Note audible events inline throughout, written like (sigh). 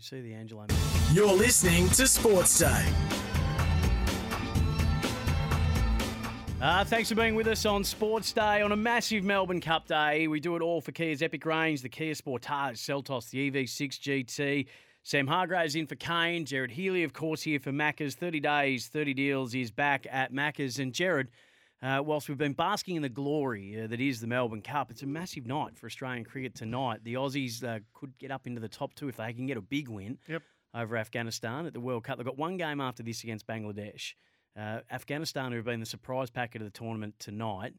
You see the Angelo. You're listening to Sports Day. Uh, thanks for being with us on Sports Day on a massive Melbourne Cup day. We do it all for Kia's Epic Range, the Kia Sportage, Seltos, the EV6 GT. Sam Hargraves in for Kane. Gerard Healy, of course, here for Maccas. 30 days, 30 deals is back at Maccas. And Gerard, uh, whilst we've been basking in the glory uh, that is the Melbourne Cup, it's a massive night for Australian cricket tonight. The Aussies uh, could get up into the top two if they can get a big win Yep. over Afghanistan at the World Cup. They've got one game after this against Bangladesh. Uh, Afghanistan, who have been the surprise packet of the tournament tonight.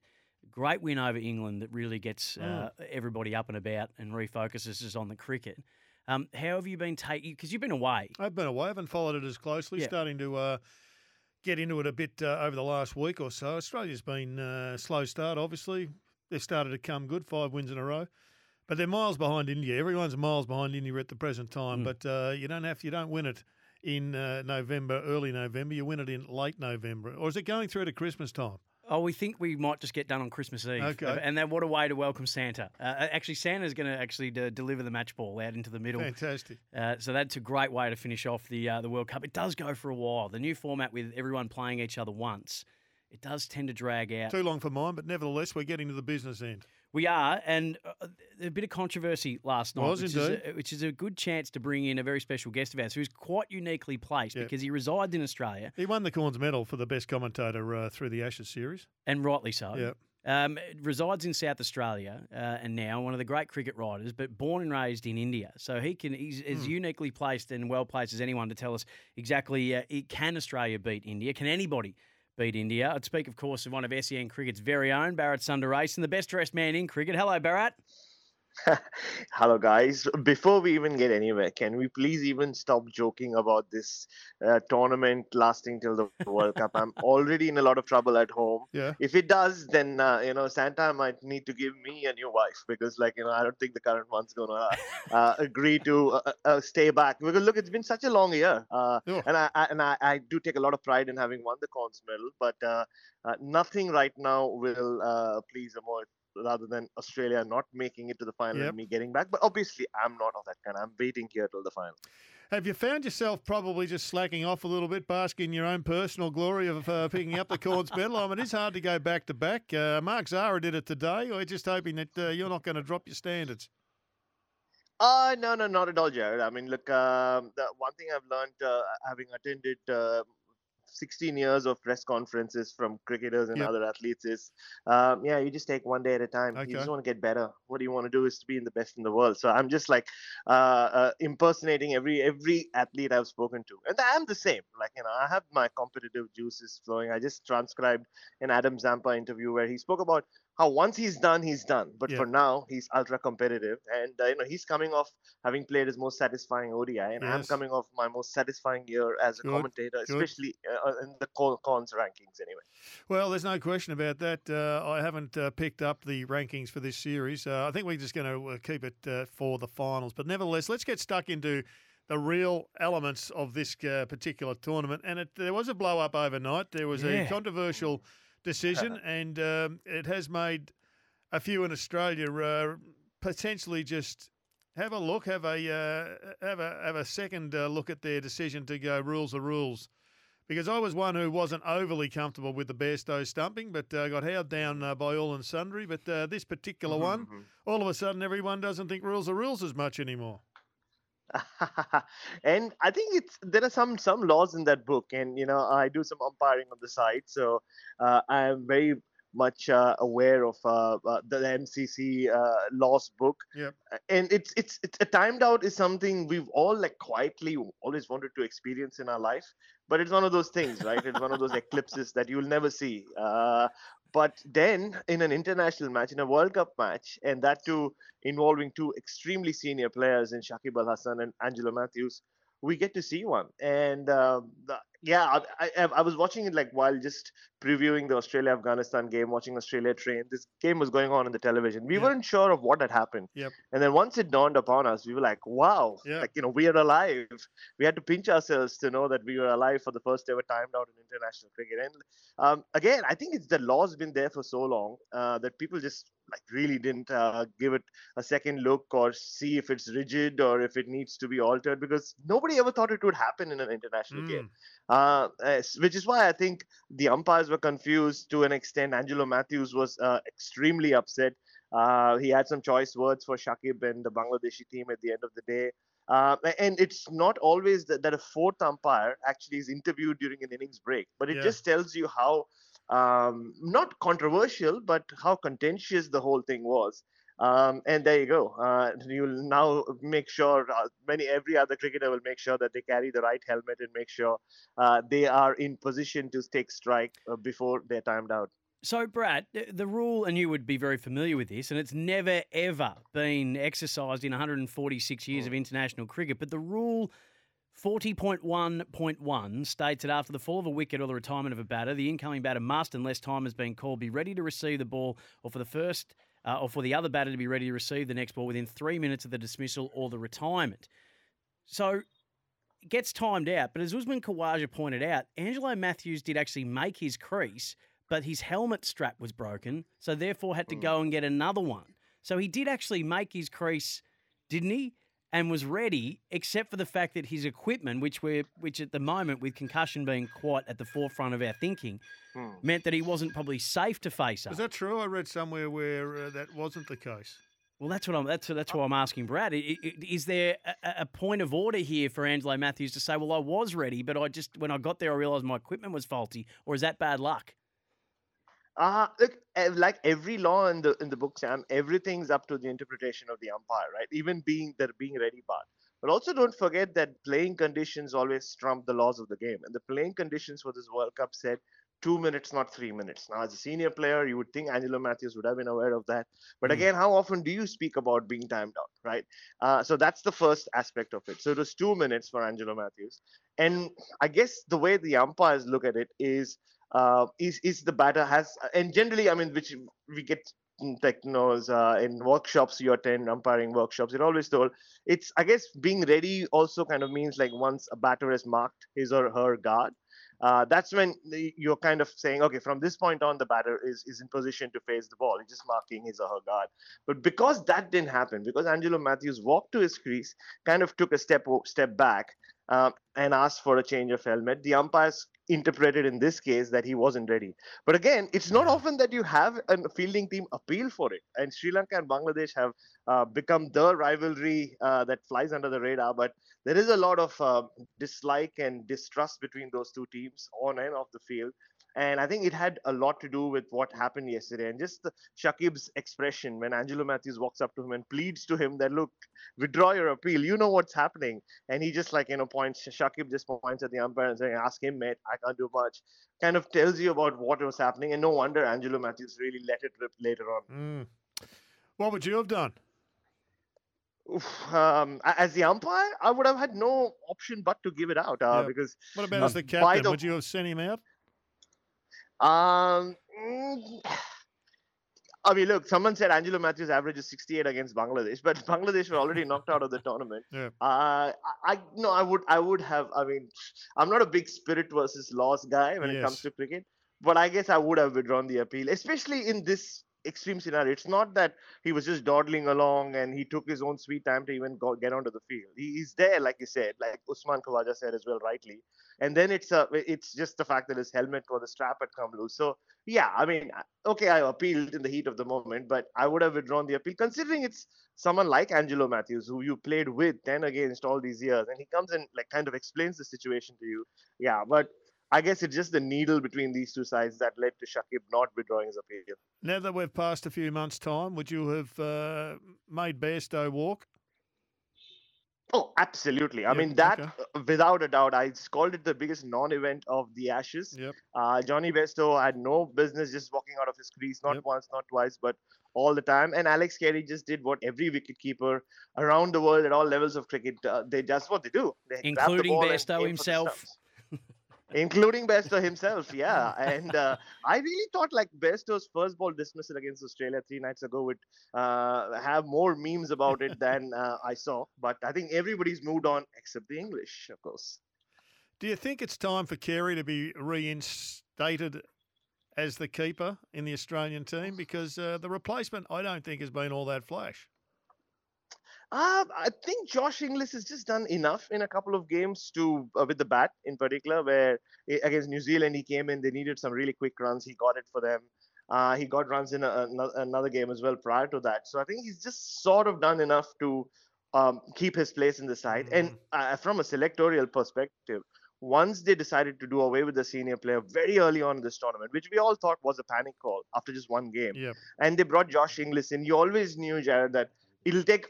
Great win over England that really gets uh, everybody up and about and refocuses us on the cricket. Um, how have you been taking? Because you've been away. I've been away. I haven't followed it as closely. Yeah. Starting to uh, get into it a bit uh, over the last week or so. Australia's been uh, slow start. Obviously, they've started to come good. Five wins in a row, but they're miles behind India. Everyone's miles behind India at the present time. But uh, you don't have. You don't win it in uh, November, early November. You win it in late November, or is it going through to Christmas time? Oh, we think we might just get done on Christmas Eve. Okay. And then what a way to welcome Santa. Uh, actually, Santa's going to actually de- deliver the match ball out into the middle. Fantastic. Uh, so that's a great way to finish off the uh, the World Cup. It does go for a while. The new format with everyone playing each other once, it does tend to drag out. Too long for mine, but nevertheless, we're getting to the business end. We are, and uh, a bit of controversy last night, which, is a, which is a good chance to bring in a very special guest of ours who's quite uniquely placed Yeah. because he resides in Australia, He won the Cornes medal for the best commentator uh, through the Ashes series. and rightly so. Yeah. Um, resides in South Australia uh, and now one of the great cricket writers, but born and raised in India. So he can he's as Hmm. uniquely placed and well placed as anyone to tell us exactly uh, can Australia beat India? Can anybody beat India? I'd speak, of course, of one of SEN cricket's very own Bharat Sundaresan, the best dressed man in cricket. Hello, Bharat. (laughs) Hello, guys. Before we even get anywhere, can we please even stop joking about this uh, tournament lasting till the World Cup? I'm already in a lot of trouble at home. Yeah. If it does, then uh, you know Santa might need to give me a new wife because, like, you know, I don't think the current one's gonna uh, (laughs) agree to uh, uh, stay back. Because look, it's been such a long year, uh, Oh. and I, I and I, I do take a lot of pride in having won the Cornes medal, but uh, uh, nothing right now will uh, please a more rather than Australia not making it to the final Yep. and me getting back. But obviously, I'm not of that kind. I'm waiting here till the final. Have you found yourself probably just slacking off a little bit, basking in your own personal glory of uh, picking up the Cornes (laughs) medal? I mean, it's hard to go back to back. Uh, Mark Zahra did it today. We're just hoping that uh, you're not going to drop your standards. Uh, no, no, not at all, Gerard. I mean, look, um, the one thing I've learned uh, having attended uh, 16 years of press conferences from cricketers and Yep. other athletes is, um, yeah, you just take one day at a time. You just want to get better. What do you want to do is to be in the best in the world. So I'm just like uh, uh, impersonating every every athlete I've spoken to, and I'm the same. Like you know, I have my competitive juices flowing. I just transcribed an Adam Zampa interview where he spoke about how once he's done, he's done. But Yeah. for now, he's ultra competitive, and uh, you know he's coming off having played his most satisfying ODI, and I'm coming off my most satisfying year as a Good, commentator, good. especially uh, in the call cons rankings. Anyway, Well, there's no question about that. Uh, I haven't uh, picked up the rankings for this series. Uh, I think we're just going to uh, keep it uh, for the finals. But nevertheless, let's get stuck into the real elements of this uh, particular tournament. And it, there was a blow up overnight. There was Yeah. a controversial decision, (laughs) and um, it has made a few in Australia uh, potentially just have a look, have a uh, have a have a second uh, look at their decision to go rules are rules. Because I was one who wasn't overly comfortable with the Bairstow stumping, but uh, got howled down uh, by all and sundry. But uh, this particular one, all of a sudden, everyone doesn't think rules are rules as much anymore. (laughs) and I think it's there are some some laws in that book, and you know I do some umpiring on the side, so uh, I am very much uh, aware of uh, uh, the MCC uh, laws book. Yep. Uh, And it's it's it's a timed out is something we've all like quietly always wanted to experience in our life, but it's one of those things, right? It's one of those eclipses that you'll never see. But then in an international match, in a World Cup match, and that too involving two extremely senior players in Shakib Al Hasan and Angelo Matthews, we get to see one. And uh, the, yeah, I, I, I, was watching it like while just previewing the Australia Afghanistan game, watching Australia train. This game was going on on the television. We weren't sure of what had happened. Yep. And then once it dawned upon us, we were like, wow, like, you know, we are alive. We had to pinch ourselves to know that we were alive for the first ever time out in international cricket. And um, again, I think it's the law's been there for so long uh, that people just like really didn't uh, give it a second look or see if it's rigid or if it needs to be altered because nobody ever thought it would happen in an international Mm. game. Uh, which is why I think the umpires were confused to an extent. Angelo Matthews was uh, extremely upset. Uh, he had some choice words for Shakib and the Bangladeshi team at the end of the day. Uh, and it's not always that, that a fourth umpire actually is interviewed during an innings break, but it Yeah. just tells you how um, not controversial, but how contentious the whole thing was. Um, and there you go. Uh, you'll now make sure uh, many every other cricketer will make sure that they carry the right helmet and make sure uh, they are in position to take strike uh, before they're timed out. So, Bharat, the- the rule, and you would be very familiar with this, and it's never ever been exercised in 146 years of international cricket, but the rule 40.1.1 states that after the fall of a wicket or the retirement of a batter, the incoming batter must, unless time has been called, be ready to receive the ball or for the first uh, or for the other batter to be ready to receive the next ball within three minutes of the dismissal or the retirement. So it gets timed out, but as Usman Khawaja pointed out, Angelo Matthews did actually make his crease, but his helmet strap was broken, so therefore had to go and get another one. So he did actually make his crease, didn't he? And was ready, except for the fact that his equipment, which we're which at the moment with concussion being quite at the forefront of our thinking, Hmm. meant that he wasn't probably safe to face up. Is that true? I read somewhere where uh, that wasn't the case. Well, that's what I'm. That's that's why I'm asking Bharat. I- I- Is there a, a point of order here for Angelo Matthews to say, "Well, I was ready, but I just when I got there, I realised my equipment was faulty," or is that bad luck? Uh, look, eh, like every law in the in the book, Sam, everything's up to the interpretation of the umpire, right? Even being the being ready part. But also don't forget that playing conditions always trump the laws of the game. And the playing conditions for this World Cup said two minutes, not three minutes. Now, as a senior player, you would think Angelo Matthews would have been aware of that. But Mm. again, how often do you speak about being timed out, right? Uh, so that's the first aspect of it. So it was two minutes for Angelo Matthews. And I guess the way the umpires look at it is uh, is is the batter has and generally I mean which we get technos uh, in workshops you attend umpiring workshops you're always told it's I guess being ready also kind of means like once a batter has marked his or her guard. Uh, that's when you're kind of saying okay from this point on the batter is is in position to face the ball. He's just marking his or her guard. But because that didn't happen because Angelo Matthews walked to his crease kind of took a step step back um, and asked for a change of helmet the umpires interpreted in this case that he wasn't ready. But again, it's not often that you have a fielding team appeal for it. And Sri Lanka and Bangladesh have uh, become the rivalry uh, that flies under the radar. But there is a lot of uh, dislike and distrust between those two teams on and off the field. And I think it had a lot to do with what happened yesterday. And just Shakib's expression when Angelo Matthews walks up to him and pleads to him that, look, withdraw your appeal. You know what's happening. And he just like, you know, points, Shakib just points at the umpire and saying, ask him, mate, I can't do much. Kind of tells you about what was happening. And no wonder Angelo Matthews really let it rip later on. Mm. What would you have done? Oof, Um, as the umpire, I would have had no option but to give it out uh, Yeah. because What about as the captain? the- Would you have sent him out? Um, mm, I mean, look, someone said Angelo Matthews averages 68 against Bangladesh, but (laughs) Bangladesh were already knocked out of the tournament. Yeah. Uh, I, I no, I would, I would have. I mean, I'm not a big spirit versus loss guy when it comes to cricket, but I guess I would have withdrawn the appeal, especially in this extreme scenario. It's not that he was just dawdling along and he took his own sweet time to even go, get onto the field. He, he's there, like you said, like Usman Khawaja said as well, rightly. And then it's a, it's just the fact that his helmet or the strap had come loose. So yeah, I mean, okay, I appealed in the heat of the moment, but I would have withdrawn the appeal, considering it's someone like Angelo Matthews, who you played with 10 against all these years, and he comes and like kind of explains the situation to you. Yeah, but I guess it's just the needle between these two sides that led to Shakib not withdrawing his appeal. Now that we've passed a few months' time, would you have uh, made Bairstow walk? Oh, absolutely. I Yeah, mean, that okay. without a doubt, I called it the biggest non-event of the Ashes. Yep. Uh, Jonny Bairstow had no business just walking out of his crease, not Yep. once, not twice, but all the time. And Alex Carey just did what every wicketkeeper around the world at all levels of cricket, uh, they just what they do. They grab the Including ball and Bairstow aim for the himself. Including Bairstow himself, yeah. And uh, I really thought like Bairstow's first ball dismissal against Australia three nights ago would uh, have more memes about it than (laughs) uh, I saw. But I think everybody's moved on except the English, of course. Do you think it's time for Carey to be reinstated as the keeper in the Australian team? Because uh, the replacement, I don't think, has been all that flash. Uh, I think Josh Inglis has just done enough in a couple of games to uh, with the bat in particular, where against New Zealand he came in, they needed some really quick runs, he got it for them. Uh, he got runs in a, another game as well prior to that, so I think he's just sort of done enough to um, keep his place in the side. And uh, from a selectorial perspective, once they decided to do away with the senior player very early on in this tournament, which we all thought was a panic call after just one game, Yeah. and they brought Josh Inglis in. You always knew, Gerard, that it'll take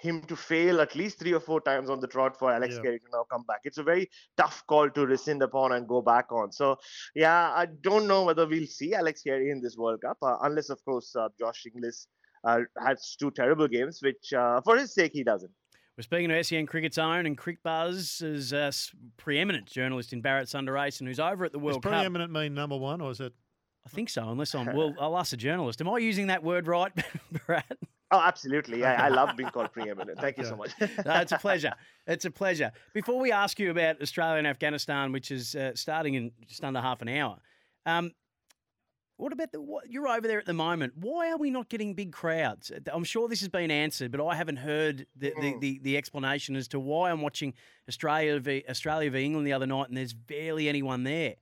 him to fail at least three or four times on the trot for Alex Yeah. Carey to now come back. It's a very tough call to rescind upon and go back on. So, yeah, I don't know whether we'll see Alex Carey in this World Cup, uh, unless, of course, uh, Josh Inglis uh, has two terrible games, which uh, for his sake he doesn't. We're speaking to SEN Cricket's own and Cricbuzz is a s- preeminent journalist in Bharat and who's over at the World Cup. preeminent mean number one, or is it? I think so, unless I'm, (laughs) well, I'll ask a journalist. Am I using that word right, (laughs) Bharat? Oh, absolutely. Yeah, I love being called preeminent. Thank you so much. (laughs) No, it's a pleasure. It's a pleasure. Before we ask you about Australia and Afghanistan, which is uh, starting in just under half an hour, um, what about the? What, you're over there at the moment. Why are we not getting big crowds? I'm sure this has been answered, but I haven't heard the, the, the, the explanation as to why I'm watching Australia v Australia v England the other night, and there's barely anyone there.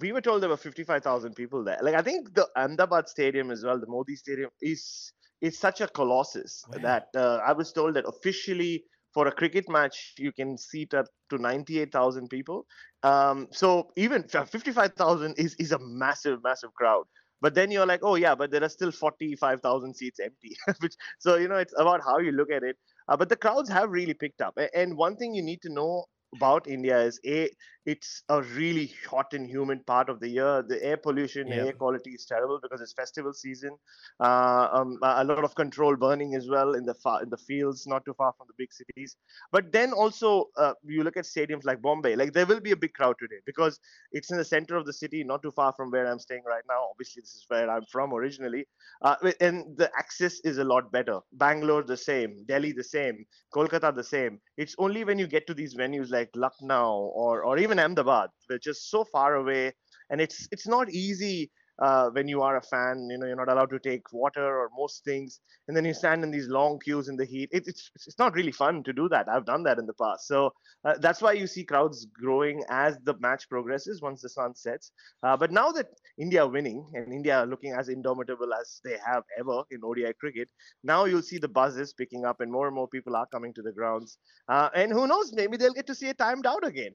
We were told there were 55,000 people there. Like I think the Ahmedabad Stadium as well, the Modi Stadium is is such a colossus Wow. that uh, I was told that officially for a cricket match you can seat up to 98,000 people. Um, so even 55,000 is is a massive massive crowd. But then you're like, oh yeah, but there are still 45,000 seats empty. (laughs) Which so you know it's about how you look at it. Uh, but the crowds have really picked up. And one thing you need to know about India is a it's a really hot and humid part of the year. The air pollution, Yeah. air quality is terrible because it's festival season. Uh, um, a lot of control burning as well in the far, in the fields, not too far from the big cities. But then also, uh, you look at stadiums like Bombay. Like there will be a big crowd today because it's in the center of the city, not too far from where I'm staying right now. Obviously, this is where I'm from originally, uh, and the access is a lot better. Bangalore the same, Delhi the same, Kolkata the same. It's only when you get to these venues like Lucknow or or even Ahmedabad, which is so far away, and it's it's not easy uh, when you are a fan. You know, you're not allowed to take water or most things, and then you stand in these long queues in the heat. It, it's it's not really fun to do that. I've done that in the past, so uh, that's why you see crowds growing as the match progresses once the sun sets. Uh, but now that India winning and India are looking as indomitable as they have ever in ODI cricket, now you'll see the buzz is picking up and more and more people are coming to the grounds. Uh, and who knows, maybe they'll get to see it timed out again.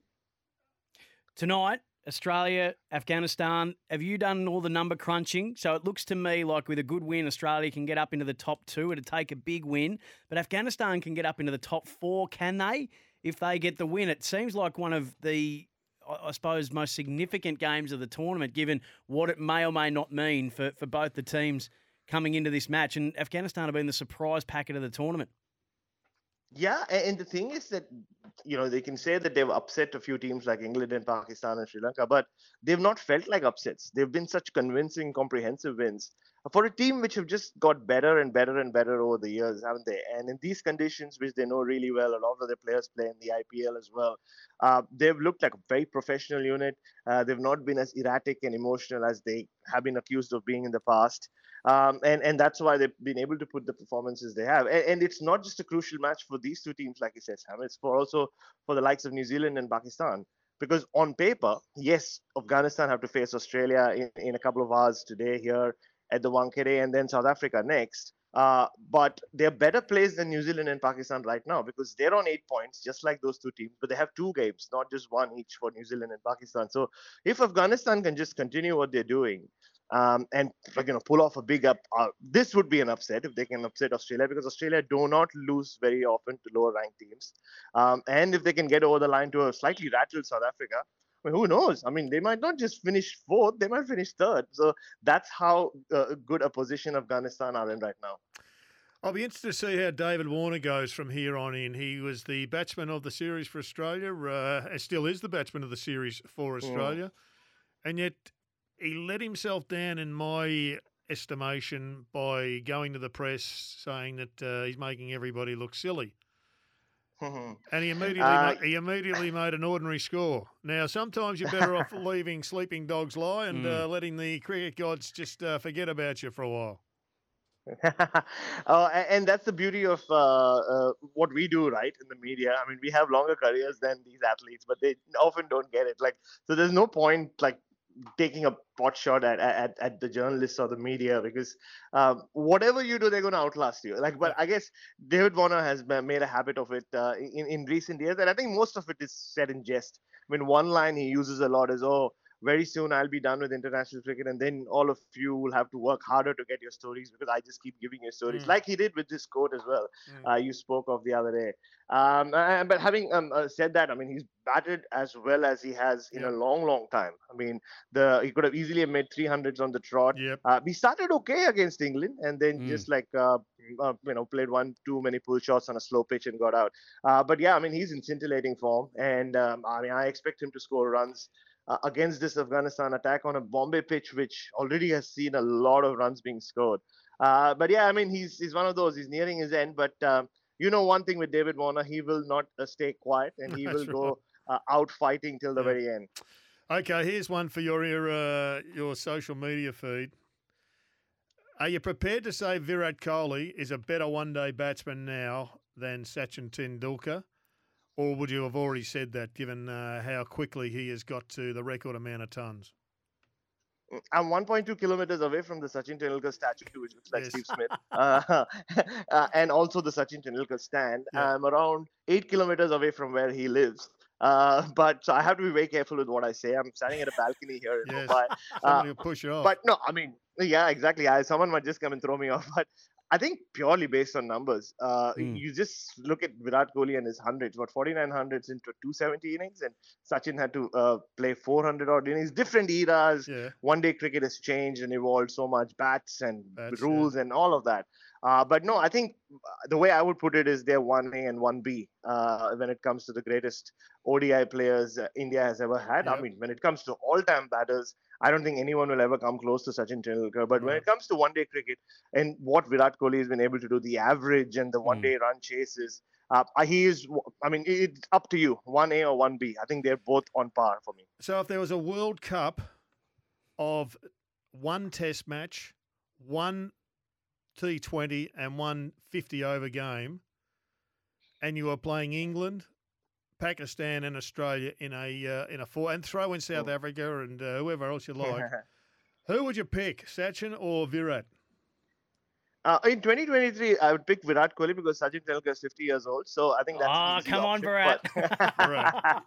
Tonight, Australia, Afghanistan. Have you done all the number crunching? So it looks to me like with a good win, Australia can get up into the top two. It'd take a big win, but Afghanistan can get up into the top four. Can they? If they get the win, it seems like one of the, I suppose, most significant games of the tournament, given what it may or may not mean for, for both the teams coming into this match. And Afghanistan have been the surprise packet of the tournament. Yeah, and the thing is that you know they can say that they've upset a few teams like England and Pakistan and Sri Lanka, but they've not felt like upsets. They've been such convincing, comprehensive wins for a team which have just got better and better and better over the years, haven't they? And in these conditions, which they know really well, a lot of their players play in the IPL as well. Uh, they've looked like a very professional unit. Uh, they've not been as erratic and emotional as they have been accused of being in the past. Um, and and that's why they've been able to put the performances they have. And, and it's not just a crucial match for these two teams, like you said, Sam. It's for also for the likes of New Zealand and Pakistan. Because on paper, yes, Afghanistan have to face Australia in, in a couple of hours today here at the Wankhede, and then South Africa next. Uh, but they're better placed than New Zealand and Pakistan right now because they're on eight points, just like those two teams, but they have two games, not just one each for New Zealand and Pakistan. So if Afghanistan can just continue what they're doing um, and you know pull off a big up, uh, this would be an upset if they can upset Australia because Australia do not lose very often to lower ranked teams, um, and if they can get over the line to a slightly rattled South Africa, mean, who knows? I mean, they might not just finish fourth; they might finish third. So that's how uh, good a position Afghanistan are in right now. I'll be interested to see how David Warner goes from here on in. He was the batsman of the series for Australia, uh, and still is the batsman of the series for Hmm. Australia, and yet he let himself down in my estimation by going to the press saying that uh, he's making everybody look silly. And he immediately Uh, ma- he immediately made an ordinary score. Now, sometimes you're better off (laughs) leaving sleeping dogs lie and uh, letting the cricket gods just uh, forget about you for a while. (laughs) uh, and that's the beauty of uh, uh, what we do, right? In the media, I mean, we have longer careers than these athletes, but they often don't get it. Like, so there's no point like taking a pot shot at at, at the journalists or the media because um, whatever you do, they're going to outlast you. Like, but I guess David Warner has made a habit of it uh, in in recent years, and I think most of it is said in jest. I mean, one line he uses a lot is, "Oh." Very soon I'll be done with international cricket, and then all of you will have to work harder to get your stories because I just keep giving you stories, Mm. like he did with this quote as well. Mm. Uh, you spoke of the other day. Um, uh, but having um, uh, said that, I mean he's batted as well as he has in a long, long time. I mean the he could have easily made 300s on the trot. Yep. Uh, we started okay against England, and then Mm. just like uh, uh, you know played one too many pull shots on a slow pitch and got out. Uh, but yeah, I mean he's in scintillating form, and um, I mean I expect him to score runs uh, against this Afghanistan attack on a Bombay pitch, which already has seen a lot of runs being scored. Uh, but yeah, I mean he's he's one of those. He's nearing his end, but um, you know one thing with David Warner, he will not uh, stay quiet, and he (laughs) will go uh, out fighting till the Yeah. very end. Okay, here's one for your your, uh, your social media feed. Are you prepared to say Virat Kohli is a better one-day batsman now than Sachin Tendulkar, or would you have already said that, given uh, how quickly he has got to the record amount of tons? I'm 1.2 kilometers away from the Sachin Tendulkar statue, which looks like Yes. Steve Smith, (laughs) uh, (laughs) uh, and also the Sachin Tendulkar stand. Yeah. I'm around eight kilometers away from where he lives. Uh, (laughs) but so I have to be very careful with what I say. I'm standing at a balcony here in Yes. Mumbai. Will push you off. But no, I mean, yeah, exactly. I, someone might just come and throw me off. But I think purely based on numbers, uh, Hmm. you just look at Virat Kohli and his hundreds. What 49 hundreds into 270 innings, and Sachin had to uh, play 400 odd innings. Different eras. yeah, One day cricket has changed and evolved so much, bats and Bats, yeah. rules and all of that. Uh, but no, I think uh, the way I would put it is they're one A and one B uh, when it comes to the greatest ODI players uh, India has ever had. I mean, when it comes to all-time batters, I don't think anyone will ever come close to Sachin Tendulkar. But when it hmm. comes to one-day cricket and what Virat Kohli has been able to do, the average and the hmm. one-day run chases, uh, uh he is. I mean, it's up to you, one A or one B. I think they're both on par for me. So if there was a World Cup of one Test match, one T20, and one 50 over game, and you were playing England, Pakistan, and Australia in a uh, in a four, and throw in South Oh. Africa and uh, whoever else you like, (laughs) who would you pick, Sachin or Virat? Uh, in 2023, I would pick Virat Kohli because Sachin Tendulkar is 50 years old. So I think that's. an Ah, easy come on, option, Virat. but- (laughs) Virat.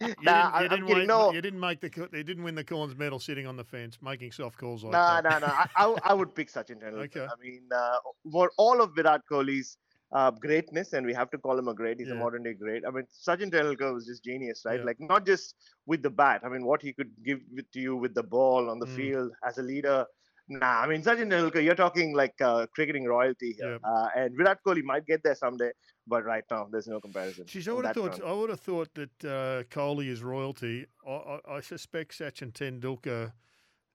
(laughs) You nah, didn't, I, you am didn't kidding. win- No, you didn't make the co- you didn't win the Cornes medal sitting on the fence making soft calls like nah, that. nah, nah. I, I, I would pick Sachin Tendulkar. Okay. I mean, uh, for all of Virat Kohli's uh, greatness, and we have to call him a great. He's Yeah. a modern day great. I mean, Sachin Tendulkar was just genius, right? Yeah. Like not just with the bat. I mean, what he could give to you with the ball on the Mm. field as a leader. Nah, I mean Sachin Tendulkar, you're talking like uh, cricketing royalty here, Yeah. uh, and Virat Kohli might get there someday, but right now there's no comparison. Jeez, I would have thought. front. I would have thought that uh, Kohli is royalty. I, I, I suspect Sachin Tendulkar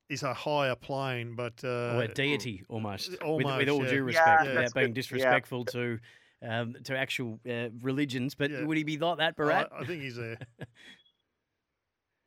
is a higher plane, but uh, or a deity almost, with, almost, with all yeah. due respect, yeah. without being good. Yeah. disrespectful to um, to actual uh, religions. But Yeah. would he be like that, I, Bharat? I think he's there. (laughs)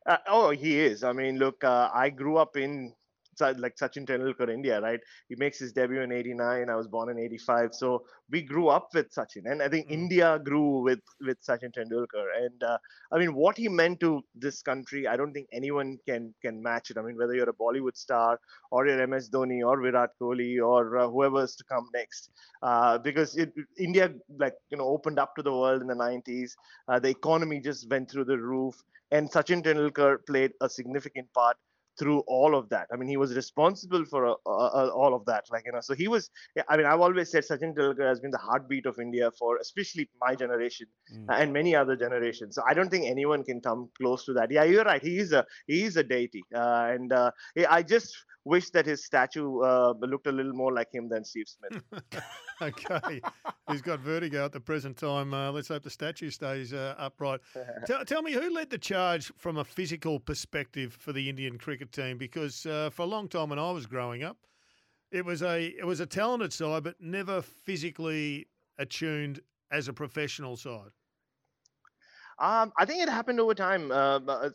Uh, oh, he is. I mean, look, uh, I grew up in like Sachin Tendulkar India, right? He makes his debut in '89. I was born in '85, so we grew up with Sachin, and I think mm. India grew with with Sachin Tendulkar. And uh, I mean, what he meant to this country, I don't think anyone can can match it. I mean, whether you're a Bollywood star or you're MS Dhoni or Virat Kohli or uh, whoever's to come next, uh, because it, India like you know opened up to the world in the '90s. Uh, the economy just went through the roof, and Sachin Tendulkar played a significant part through all of that. I mean, he was responsible for uh, uh, uh, all of that. Like you know, so he was. I mean, I've always said Sachin Tendulkar has been the heartbeat of India for especially my generation mm. and many other generations. So I don't think anyone can come close to that. Yeah, you're right. He is a he is a deity, uh, and uh, I just wish that his statue uh, looked a little more like him than Steve Smith. (laughs) okay, he's got vertigo at the present time. Uh, let's hope the statue stays uh, upright. (laughs) tell, tell, me who led the charge from a physical perspective for the Indian cricket team? Because uh, for a long time when I was growing up, it was a it was a talented side, but never physically attuned as a professional side. Um, I think it happened over time. Uh, uh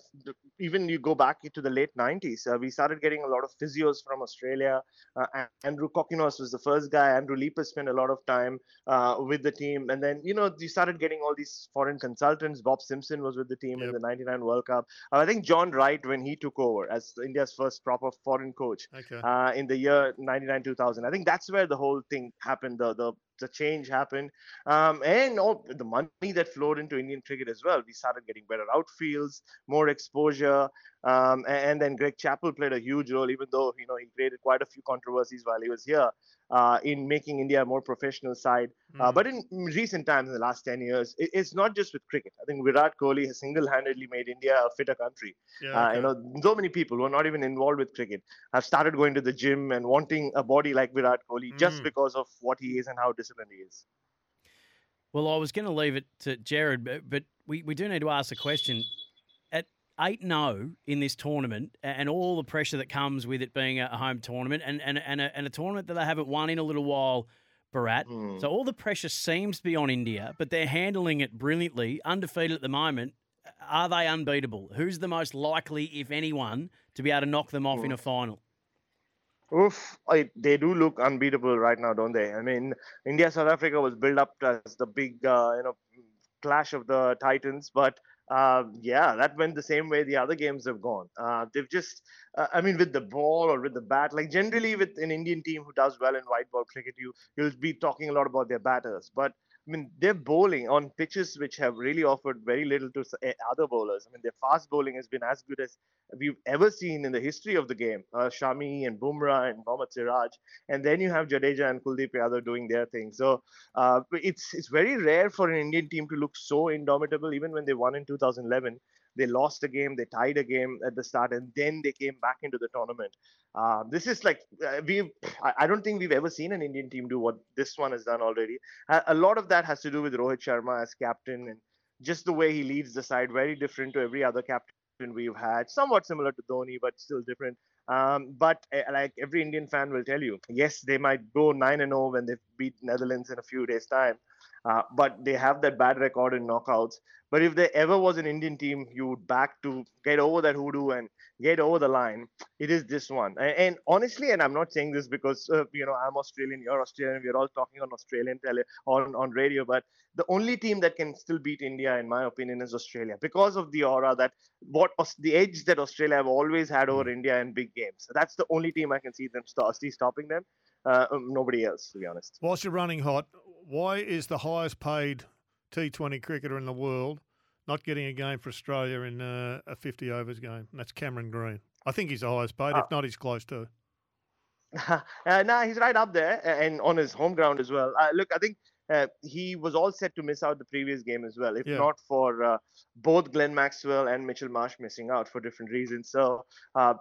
even you go back to the late 90s, uh, we started getting a lot of physios from Australia. Uh, Andrew Kokinos was the first guy. Andrew Leipus spent a lot of time uh, with the team. And then, you know, you started getting all these foreign consultants. Bob Simpson was with the team yep. in the 99 World Cup. Uh, I think John Wright, when he took over as India's first proper foreign coach okay. in the year 99 2000, I think that's where the whole thing happened. The, the the change happened, um, and all the money that flowed into Indian cricket as well. We started getting better outfields, more exposure, um, and, then Greg Chappell played a huge role, even though you know he created quite a few controversies while he was here uh, in making India a more professional side. Mm. Uh, hmm. but in recent times, in the last 10 years, it, it's not just with cricket. I think Virat Kohli has single-handedly made India a fitter country. Yeah, uh, you know, so many people who are not even involved with cricket have started going to the gym and wanting a body like Virat Kohli mm. just hmm. because of what he is and how disciplined he is. Well, I was going to leave it to Jared, but, but we, we do need to ask the question. 8 0 in this tournament and all the pressure that comes with it being a home tournament and, and, and, a, and a tournament that they haven't won in a little while, Bharat. Mm. So all the pressure seems to be on India, but they're handling it brilliantly, undefeated at the moment. Are they unbeatable? Who's the most likely, if anyone, to be able to knock them off mm. in a final? Oof, I, they do look unbeatable right now, don't they? I mean, India South Africa was built up as the big, uh, you know, clash of the titans, but uh, yeah, that went the same way the other games have gone. Uh, they've just, uh, I mean, with the ball or with the bat, like generally with an Indian team who does well in white ball cricket, you you'll be talking a lot about their batters. But I mean, they're bowling on pitches which have really offered very little to eh, other bowlers. I mean, their fast bowling has been as good as we've ever seen in the history of the game. Uh, Shami and Bumrah and Mohammad Siraj, and then you have Jadeja and Kuldeep Yadav doing their thing. So uh, it's it's very rare for an Indian team to look so indomitable. Even when they won in 2011, they lost a game, they tied a game at the start, and then they came back into the tournament. Uh, this is like uh, we. I don't think we've ever seen an Indian team do what this one has done already. A lot of that has to do with Rohit Sharma as captain and just the way he leads the side. Very different to every other captain we've had. Somewhat similar to Dhoni, but still different. Um, but uh, like every Indian fan will tell you, yes, they might go nine and zero oh when they beat Netherlands in a few days' time. Uh, but they have that bad record in knockouts. But if there ever was an Indian team you would back to get over that hoodoo and get over the line, it is this one. And, and honestly, and I'm not saying this because uh, you know I'm Australian, you're Australian, we're all talking on Australian tele on on radio, but the only team that can still beat India, in my opinion, is Australia because of the aura that what the edge that Australia have always had over hmm. India in big games. So that's the only team I can see them st- see stopping them. Uh, um, nobody else, to be honest. Whilst you're running hot, why is the highest paid T20 cricketer in the world not getting a game for Australia in uh, a 50 overs game? And that's Cameron Green. I think he's the highest paid. If not, he's close to. (laughs) uh, nah, he's right up there and on his home ground as well. Uh, look, I think uh, he was all set to miss out the previous game as well, if yeah. not for uh, both Glenn Maxwell and Mitchell Marsh missing out for different reasons. So uh,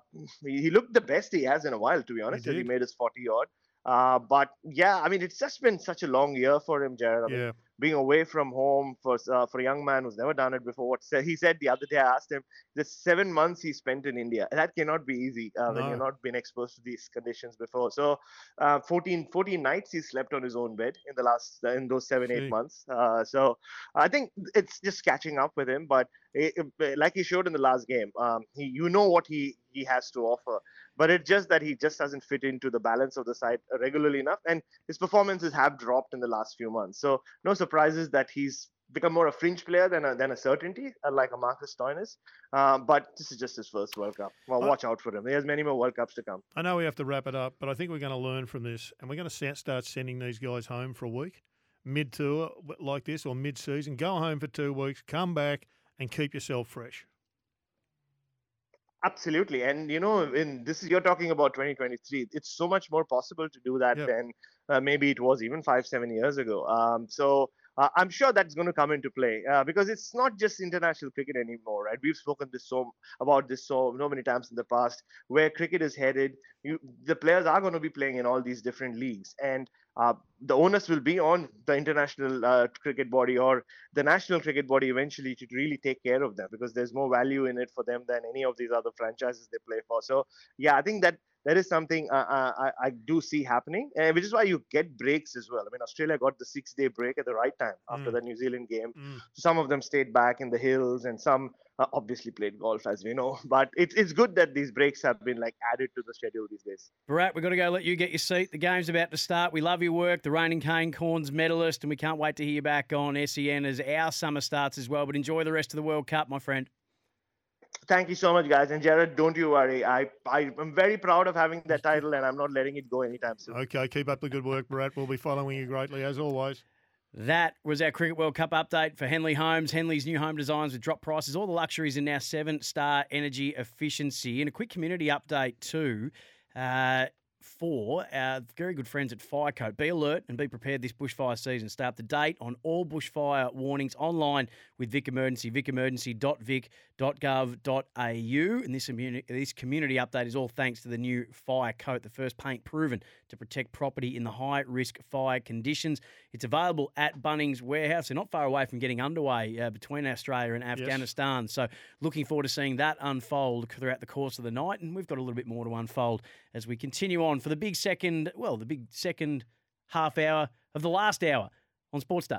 he looked the best he has in a while, to be honest. He, he made his 40 odd. Uh, but yeah, I mean, it's just been such a long year for him, Gerard. I mean, yeah. Being away from home for uh, for a young man who's never done it before. What he said the other day, I asked him the seven months he spent in India. That cannot be easy uh, when you're not been exposed to these conditions before. So, uh, 14, 14 nights he slept on his own bed in the last in those seven eight months. Uh, so I think it's just catching up with him. But it, it, like he showed in the last game, um, he you know what he he has to offer. But it's just that he just doesn't fit into the balance of the side regularly enough, and his performances have dropped in the last few months. So no surprises that he's become more a fringe player than a, than a certainty, uh, like a Marcus Stoinis. Um, but this is just his first World Cup. Well, watch out for him. He has many more World Cups to come. I know we have to wrap it up, but I think we're going to learn from this, and we're going to start sending these guys home for a week, mid tour like this, or mid season. Go home for two weeks, come back, and keep yourself fresh. Absolutely, and you know, in this is you're talking about 2023. It's so much more possible to do that than uh, maybe it was even five, seven years ago. Um, so uh, I'm sure that's going to come into play uh, because it's not just international cricket anymore, right? We've spoken this so about this so no many times in the past. Where cricket is headed, you, the players are going to be playing in all these different leagues, and uh, the onus will be on the international uh, cricket body or the national cricket body eventually to really take care of them because there's more value in it for them than any of these other franchises they play for. So yeah, I think that that is something uh, uh, I, I, do see happening, and which is why you get breaks as well. I mean, Australia got the six-day break at the right time after mm. the New Zealand game. Mm. Some of them stayed back in the hills, and some uh, obviously played golf, as we know. (laughs) But it's it's good that these breaks have been like added to the schedule these days. Bharat, we've got to go let you get your seat. The game's about to start. We love your work, the reigning Kane Cornes medalist, and we can't wait to hear you back on SEN as our summer starts as well. But enjoy the rest of the World Cup, my friend. Thank you so much, guys. And Gerard, don't you worry. I, I am very proud of having that title, and I'm not letting it go anytime soon. Okay, keep up the good work, Bharat. We'll be following you greatly as always. That was our Cricket World Cup update for Henley Homes. Henley's new home designs with drop prices, all the luxuries, and now seven star energy efficiency. And a quick community update, too. Uh, for our uh, very good friends at Firecoat. Be alert and be prepared this bushfire season. Stay up to date on all bushfire warnings online with Vic Emergency, vicemergency.vic.gov.au. And this community, this community update is all thanks to the new Firecoat, the first paint proven to protect property in the high risk fire conditions. It's available at Bunnings Warehouse. They're not far away from getting underway uh, between Australia and Afghanistan. Yes. So looking forward to seeing that unfold throughout the course of the night. And we've got a little bit more to unfold as we continue on for the big second, well, the big second half hour of the last hour on Sports Day.